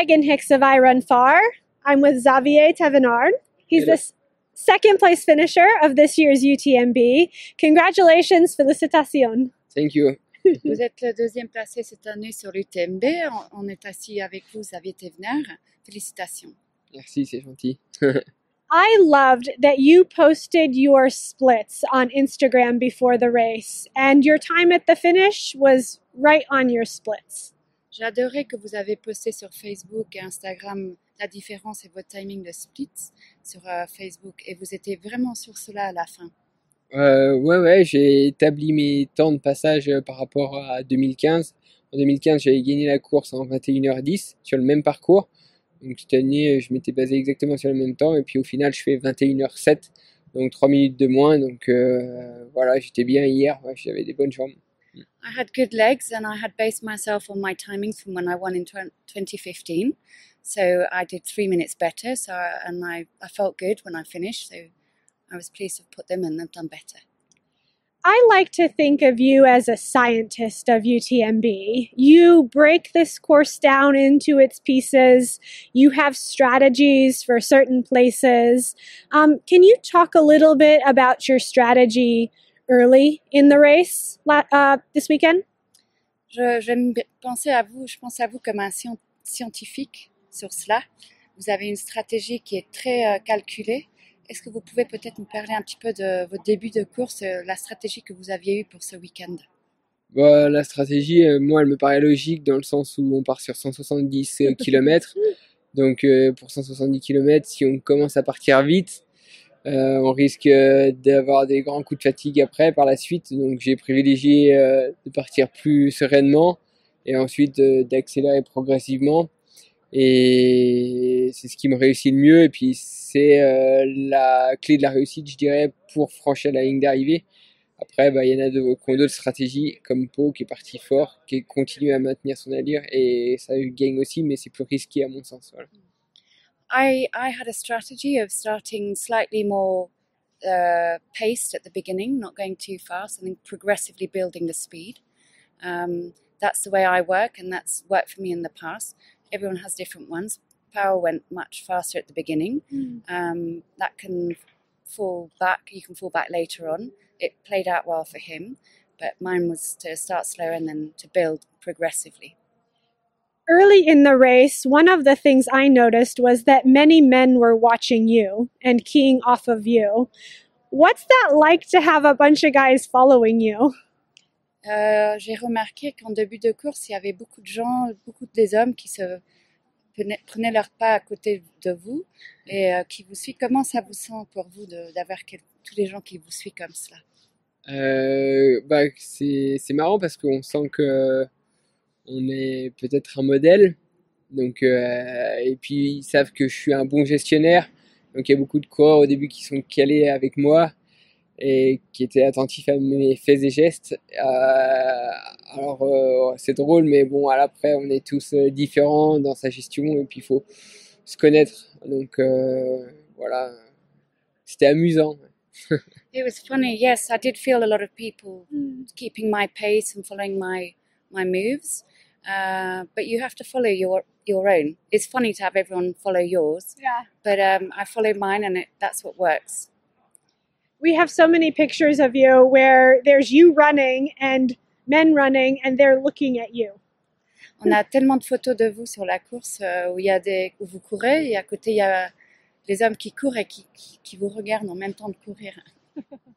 Megan Hicks of I Run Far. I'm with Xavier Tevenard. He's the second place finisher of this year's UTMB. Congratulations, félicitations. Thank you. Vous êtes le deuxième placé cette année sur l'UTMB. On, on est assis avec vous, Xavier Thévenard. Félicitations. Merci, c'est gentil. I loved that you posted your splits on Instagram before the race, and your time at the finish was right on your splits. J'ai adoré que vous avez posté sur Facebook et Instagram la différence et votre timing de splits sur euh, Facebook. Et vous étiez vraiment sur cela à la fin. Euh, ouais, ouais, j'ai établi mes temps de passage euh, par rapport à 2015. En 2015, j'avais gagné la course en 21h10 sur le même parcours. Donc cette année, je m'étais basé exactement sur le même temps. Et puis au final, je fais 21h07, donc 3 minutes de moins. Donc euh, voilà, j'étais bien hier, j'avais des bonnes jambes. I had good legs and I had based myself on my timings from when I won in 2015. So I did three minutes better. So and I, I felt good when I finished. So I was pleased to put them and and done better. I like to think of you as a scientist of UTMB. You break this course down into its pieces. You have strategies for certain places. Um, can you talk a little bit about your strategy early in the race la- uh, this weekend? Je, j'aime bi- penser à vous, je pense à vous comme un scien- scientifique sur cela. Vous avez une stratégie qui est très euh, calculée. Est-ce que vous pouvez peut-être nous parler un petit peu de votre début de course, euh, la stratégie que vous aviez eue pour ce week-end? Bah, la stratégie, euh, moi, elle me paraît logique dans le sens où on part sur 170 km. Donc, euh, pour 170 km, si on commence à partir vite, euh, on risque euh, d'avoir des grands coups de fatigue après, par la suite. Donc, j'ai privilégié euh, de partir plus sereinement et ensuite euh, d'accélérer progressivement. Et c'est ce qui me réussit le mieux. Et puis, c'est euh, la clé de la réussite, je dirais, pour franchir la ligne d'arrivée. Après, bah, il y en a d'autres stratégies, comme Pau qui est parti fort, qui continue à maintenir son allure, et ça gagne aussi, mais c'est plus risqué à mon sens. Voilà. I, I had a strategy of starting slightly more uh, paced at the beginning, not going too fast, and then progressively building the speed. Um, that's the way I work, and that's worked for me in the past. Everyone has different ones. Power went much faster at the beginning. Um, that can fall back. You can fall back later on. It played out well for him, but mine was to start slow and then to build progressively. Early in the race, one of the things I noticed was that many men were watching you and keying off of you. What's that like to have a bunch of guys following you? Euh, J'ai remarqué qu'en début de course, il y avait beaucoup de gens, beaucoup des hommes qui se prenaient, prenaient leur pas à côté de vous et euh, qui vous suivent. Comment ça vous sent pour vous d'avoir tous les gens qui vous suivent comme cela? Euh, bah, c'est c'est marrant parce qu'on sent que on est peut-être un modèle. Donc, euh, et puis ils savent que je suis un bon gestionnaire. Donc il y a beaucoup de coureurs au début qui sont calés avec moi et qui étaient attentifs à mes faits et gestes. Euh, alors euh, c'est drôle, mais bon, à l'après on est tous différents dans sa gestion et puis il faut se connaître. Donc euh, voilà, c'était amusant. It was funny. Yes, I did feel a lot of people keeping my pace and following my my moves. Uh, but you have to follow your your own. It's funny to have everyone follow yours, Yeah. but um, I follow mine, and it, that's what works. We have so many pictures of you where there's you running and men running and they're looking at you. On a tellement de photos de vous sur la course euh, où il y a des où vous courez et à côté il y a les hommes qui courent et qui, qui, qui vous regardent en même temps de courir.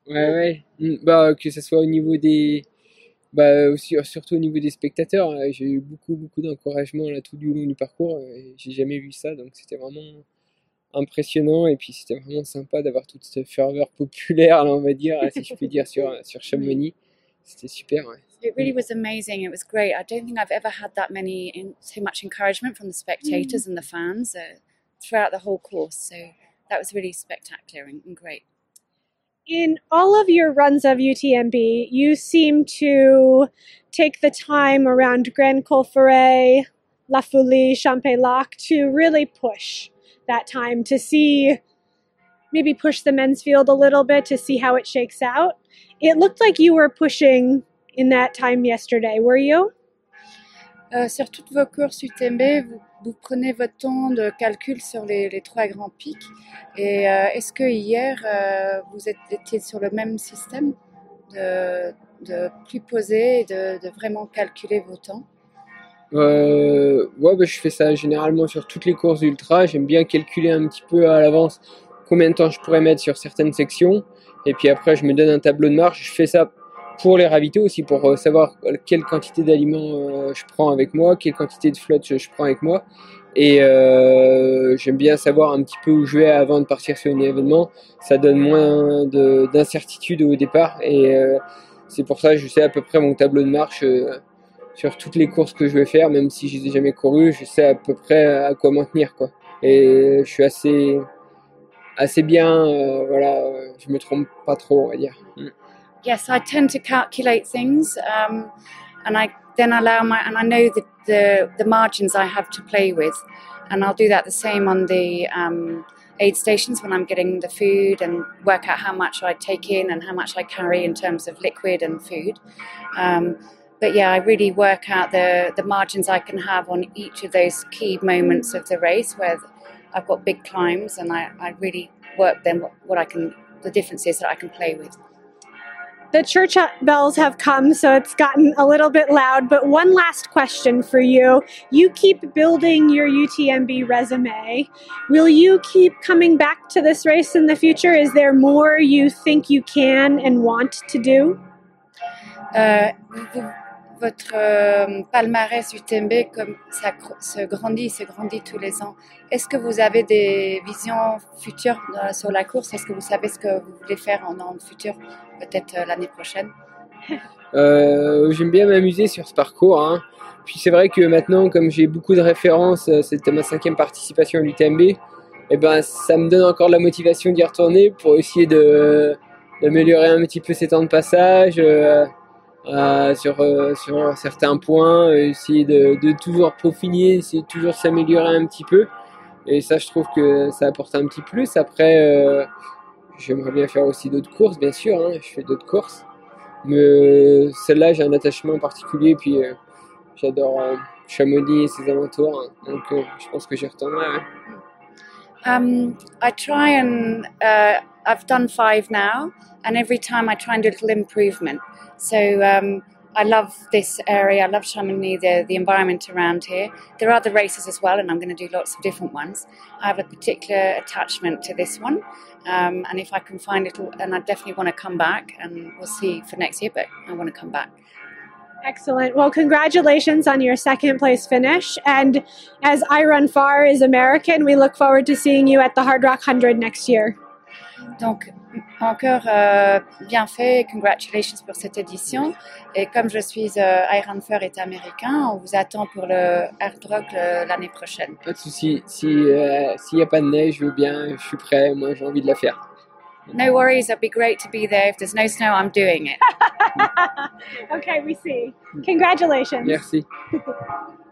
Ouais, ouais. Mm, Bah, que ce soit au niveau des. Bah, aussi, surtout au niveau des spectateurs. hein. J'ai eu beaucoup, beaucoup d'encouragement là tout du long du parcours. et J'ai jamais vu ça, donc c'était vraiment impressionnant. Et puis c'était vraiment sympa d'avoir toute cette ferveur populaire, là, on va dire, si je puis dire, sur, sur Chamonix. C'était super, ouais. It really was amazing. It was great. I don't think I've ever had that many in, so much encouragement from the spectators and the fans uh, throughout the whole course. So that was really spectacular and, and great. In all of your runs of UTMB, you seem to take the time around Grand Colferet, La Folie, Champelac to really push that time to see, maybe push the men's field a little bit to see how it shakes out. It looked like you were pushing in that time yesterday, were you? Euh, sur toutes vos courses UTMB, vous, vous prenez votre temps de calcul sur les, trois grands pics. Et euh, est-ce que hier, euh, vous étiez sur le même système de, plus poser et de, vraiment calculer vos temps? Ouais, bah, je fais ça généralement sur toutes les courses ultra. J'aime bien calculer un petit peu à l'avance combien de temps je pourrais mettre sur certaines sections. Et puis après, je me donne un tableau de marche. Je fais ça pour les ravitaux aussi, pour euh, savoir quelle quantité d'aliments euh, je prends avec moi, quelle quantité de flotte je, prends avec moi. Et euh, j'aime bien savoir un petit peu où je vais avant de partir sur un événement. Ça donne moins de- d'incertitude au départ. Et c'est pour ça que je sais à peu près mon tableau de marche. sur toutes les courses que je vais faire, même si je les ai jamais courues, je sais à peu près à quoi m'en tenir. Et je suis assez, assez bien, voilà, je me trompe pas trop, on va dire. Mm. Yes, I tend to calculate things, um, and I then allow my and I know the, the the margins I have to play with, and I'll do that the same on the um, aid stations when I'm getting the food and work out how much I take in and how much I carry in terms of liquid and food. Um, but yeah, I really work out the the margins I can have on each of those key moments of the race where I've got big climbs, and I, I really work then what, what I can the differences that I can play with. The church bells have come, so it's gotten a little bit loud. But one last question for you. You keep building your UTMB resume. Will you keep coming back to this race in the future? Is there more you think you can and want to do? Vous- votre euh, palmarès UTMB, comme ça se grandit, se grandit tous les ans, est-ce que vous avez des visions futures sur la course? Est-ce que vous savez ce que vous voulez faire en an futur, peut-être euh, l'année prochaine? Euh, j'aime bien m'amuser sur ce parcours, hein. Puis c'est vrai que maintenant, comme j'ai beaucoup de références, euh, c'était ma cinquième participation à l'UTMB, et ben ça me donne encore la motivation d'y retourner pour essayer d'améliorer un petit peu ces temps de passage euh, euh, sur certains points, essayer de, toujours peaufiner, essayer de toujours s'améliorer un petit peu. Et ça, je trouve que ça apporte un petit plus. Après, euh, j'aimerais bien faire aussi d'autres courses, bien sûr. hein, je fais d'autres courses. Mais celle-là, j'ai un attachement particulier. Puis j'adore Chamonix et ses alentours. hein. donc je pense que j'y retournerai. Um, I try and uh, I've done five now, and every time I try and do a little improvement. So um, I love this area. I love Chamonix, the the environment around here. There are other races as well, and I'm going to do lots of different ones. I have a particular attachment to this one, um, and if I can find it, and I definitely want to come back, and we'll see for next year. But I want to come back. Excellent. Well, congratulations on your second place finish. And as I Run Far is American, we look forward to seeing you at the Hard Rock 100 next year. Donc, encore euh, bien fait, congratulations pour cette édition. Et comme je suis euh, Iron Fur est américain, on vous attend pour le Hard Rock le- l'année prochaine. Pas de souci. Euh, s'il n'y a pas de neige, je veux bien. Je suis prêt. Moi, j'ai envie de la faire. No worries, it'd be great to be there. If there's no snow, I'm doing it. okay, we see. Congratulations. Merci.